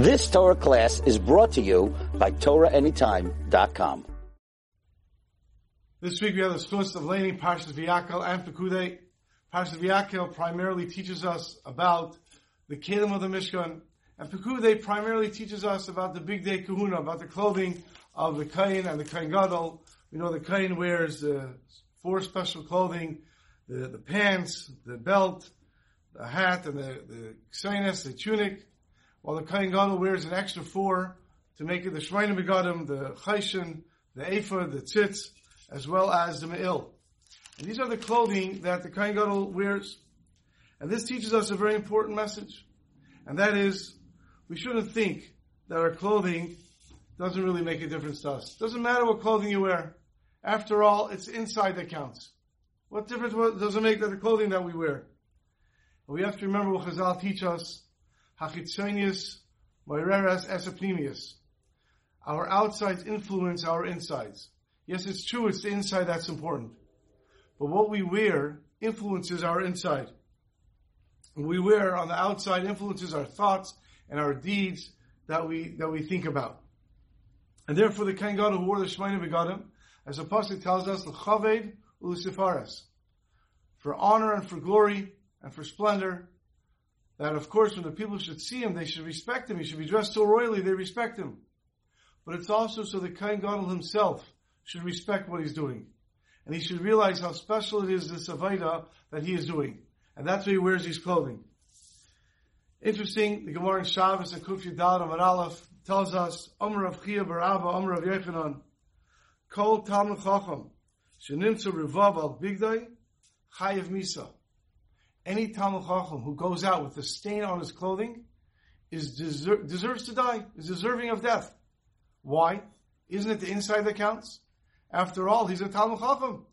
This Torah class is brought to you by TorahAnytime.com. This week we have the source of learning Parshas Vayakhel and Pekudei. Parshas Vayakhel primarily teaches us about the Keilim of the Mishkan, and Pekudei primarily teaches us about the big day Kahuna, about the clothing of the Kohen and the Kohen Gadol. We know the Kohen wears uh, four special clothing, the, the pants, the belt, the hat, and the, the the tunic, while the Kohen Gadol wears an extra four to make it the Shmoneh Begadim, the Choshen, the Ephod, the Tzitz, as well as the Me'il. And these are the clothing that the Kohen Gadol wears. And this teaches us a very important message. And that is, we shouldn't think that our clothing doesn't really make a difference to us. Doesn't matter what clothing you wear. After all, it's inside that counts. What difference does it make that the clothing that we wear? we have to remember what Chazal teach us, Hachitzonius Moireras Esapnimius. Our outsides influence our insides. Yes, it's true, it's the inside that's important. But what we wear influences our inside. What we wear on the outside influences our thoughts and our deeds that we, that we think about. And therefore the Kohen Gadol who wore the Shmoneh Begadim, as the Pasuk tells us, L'chaved u'lusifares. For honor and for glory and for splendor, that of course when the people should see him, they should respect him. He should be dressed so royally, they respect him. But it's also so that Kohen Gadol himself should respect what he's doing. And he should realize how special it is, this Avodah that he is doing. And that's why he wears these clothing. Interesting, the Gemara in Shabbos and Kuf Yudad Amar Aleph tells us, Omer of Chiya bar Abba, Omer of Yochanan, Kol Talmid Chacham, Shenimtza Revav al Bigdai, Chayev Misa. Any Talmid Chacham who goes out with a stain on his clothing is deser- deserves to die, is deserving of death. Why? Isn't it the inside that counts? After all, he's a Talmid Chacham.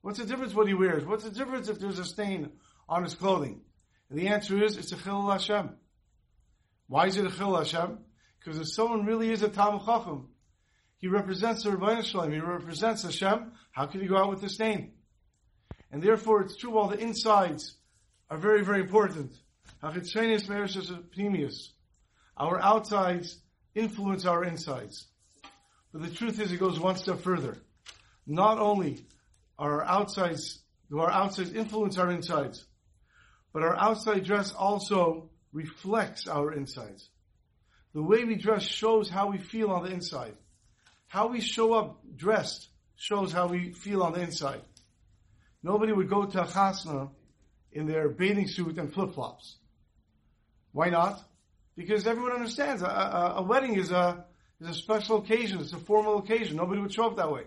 What's the difference what he wears? What's the difference if there's a stain on his clothing? And the answer is, it's a Chilul Hashem. Why is it a Chilul Hashem? Because if someone really is a Talmid Chacham, he represents the Rabbi Shalom, he represents Hashem, how can he go out with a stain? And therefore, it's true all the insides are very, very important. Our outsides influence our insides. But the truth is, it goes one step further. Not only are our outsides, do our outsides influence our insides, but our outside dress also reflects our insides. The way we dress shows how we feel on the inside. How we show up dressed shows how we feel on the inside. Nobody would go to a chasna in their bathing suit and flip flops. Why not? Because everyone understands a, a, a, wedding is a is a special occasion. It's a formal occasion. Nobody would show up that way,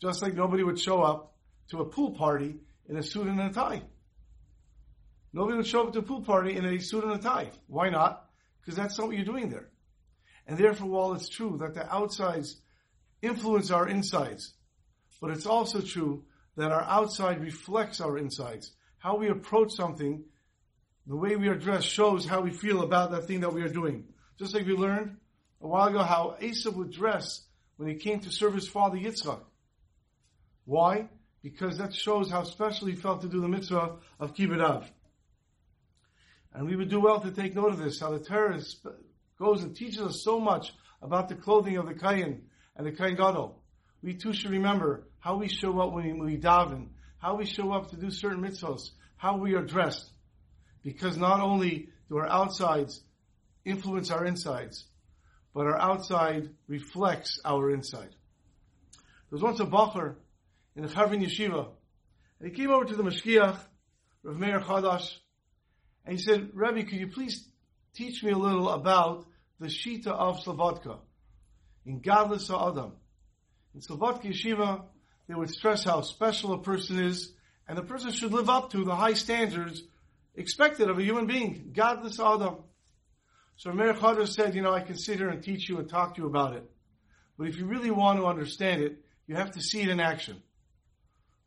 just like nobody would show up to a pool party in a suit and a tie. Nobody would show up to a pool party in a suit and a tie. Why not? Because that's not what you're doing there. And therefore, while it's true that the outsides influence our insides, but it's also true that our outside reflects our insides. How we approach something, the way we are dressed shows how we feel about that thing that we are doing. Just like we learned a while ago how Esav would dress when he came to serve his father Yitzchak. Why? Because that shows how special he felt to do the mitzvah of Kibbud. And we would do well to take note of this, how the Torah goes and teaches us so much about the clothing of the Kohen and the Kohen Gadol. We too should remember how we show up when we, when we daven, how we show up to do certain mitzvahs, how we are dressed. Because not only do our outsides influence our insides, but our outside reflects our inside. There was once a bacher in the Chevron Yeshiva, and he came over to the Mashgiach, Rav Meir Chodosh, and he said, Rabbi, could you please teach me a little about the Shita of Slobodka in Gadlus Adam? In Slobodka Yeshiva, they would stress how special a person is, and the person should live up to the high standards expected of a human being. Gadlus Adam. So Meir Chodosh said, you know, I can sit here and teach you and talk to you about it. But if you really want to understand it, you have to see it in action.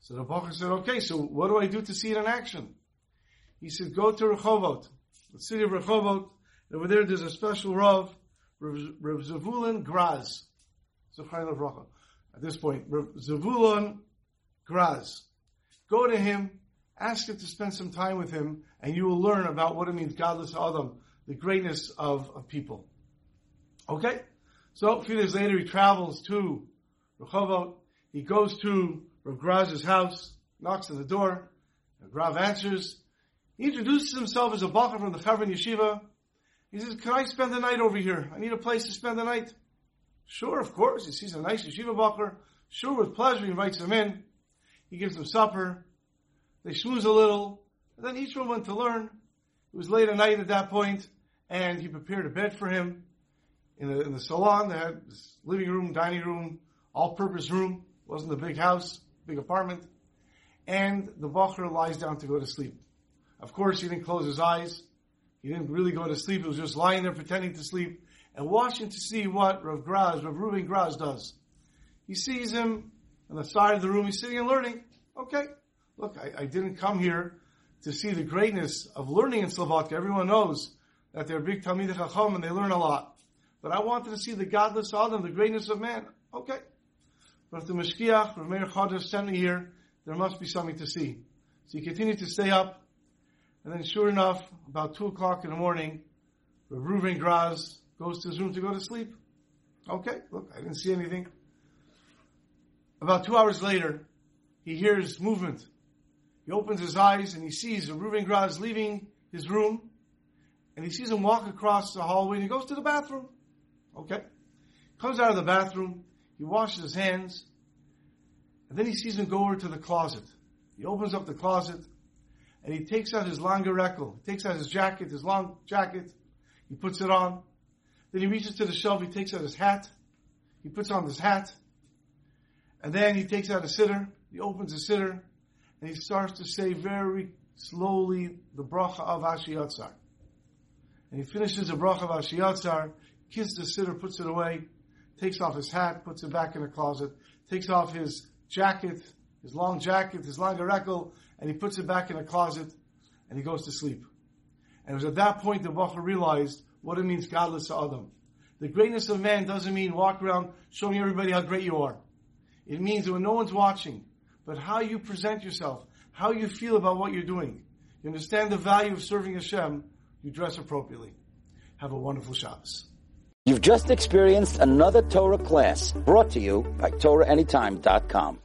So the Bacher said, okay, so what do I do to see it in action? He said, go to Rehovot, the city of Rehovot. Over there, there's a special Rav, Rav Zavulon Graus. At this point, Rav Zavulon Graus. Go to him, ask him to spend some time with him, and you will learn about what it means, Gadlus Adam, the greatness of, of people. Okay? So a few days later he travels to Rehovot. He goes to Rav Graus's house, knocks on the door. Rav answers. He introduces himself as a bacher from the Chevron Yeshiva. He says, can I spend the night over here? I need a place to spend the night. Sure, of course. He sees a nice yeshiva bacher. Sure, with pleasure, he invites him in. He gives them supper. They schmooze a little. And then each one went to learn. It was late at night at that point, and he prepared a bed for him in the, in the salon. They had this living room, dining room, all-purpose room. It wasn't a big house, big apartment. And the bacher lies down to go to sleep. Of course, he didn't close his eyes. He didn't really go to sleep. He was just lying there pretending to sleep and watching to see what Rav Graus, Rav Reuven Graus does. He sees him on the side of the room. He's sitting and learning. Okay, look, I, I didn't come here to see the greatness of learning in Slobodka. Everyone knows that they're big Talmid Chacham and they learn a lot. But I wanted to see the Gadlus Adam, the greatness of man. Okay. But if the Mashgiach, Rav Meir Chodosh sent me here, there must be something to see. So he continued to stay up. And then sure enough, about two o'clock in the morning, Rav Reuven Graus goes to his room to go to sleep. Okay, look, I didn't see anything. About two hours later, he hears movement. He opens his eyes and he sees Reuven Graus leaving his room, and he sees him walk across the hallway and he goes to the bathroom. Okay? Comes out of the bathroom, he washes his hands, and then he sees him go over to the closet. He opens up the closet, and he takes out his longer rekel. He takes out his jacket, his long jacket, he puts it on. Then he reaches to the shelf, he takes out his hat, he puts on his hat, and then he takes out a siddur, he opens the siddur, and he starts to say very slowly the bracha of Asher Yatzar. And he finishes the bracha of Asher Yatzar, kisses the siddur, puts it away, takes off his hat, puts it back in the closet, takes off his jacket, his long jacket, his long rekel, and he puts it back in the closet, and he goes to sleep. And it was at that point that Bacha realized what it means Gadlus Adam. The greatness of man doesn't mean walk around showing everybody how great you are. It means that when no one's watching, but how you present yourself, how you feel about what you're doing. You understand the value of serving Hashem, you dress appropriately. Have a wonderful Shabbos. You've just experienced another Torah class brought to you by TorahAnytime.com.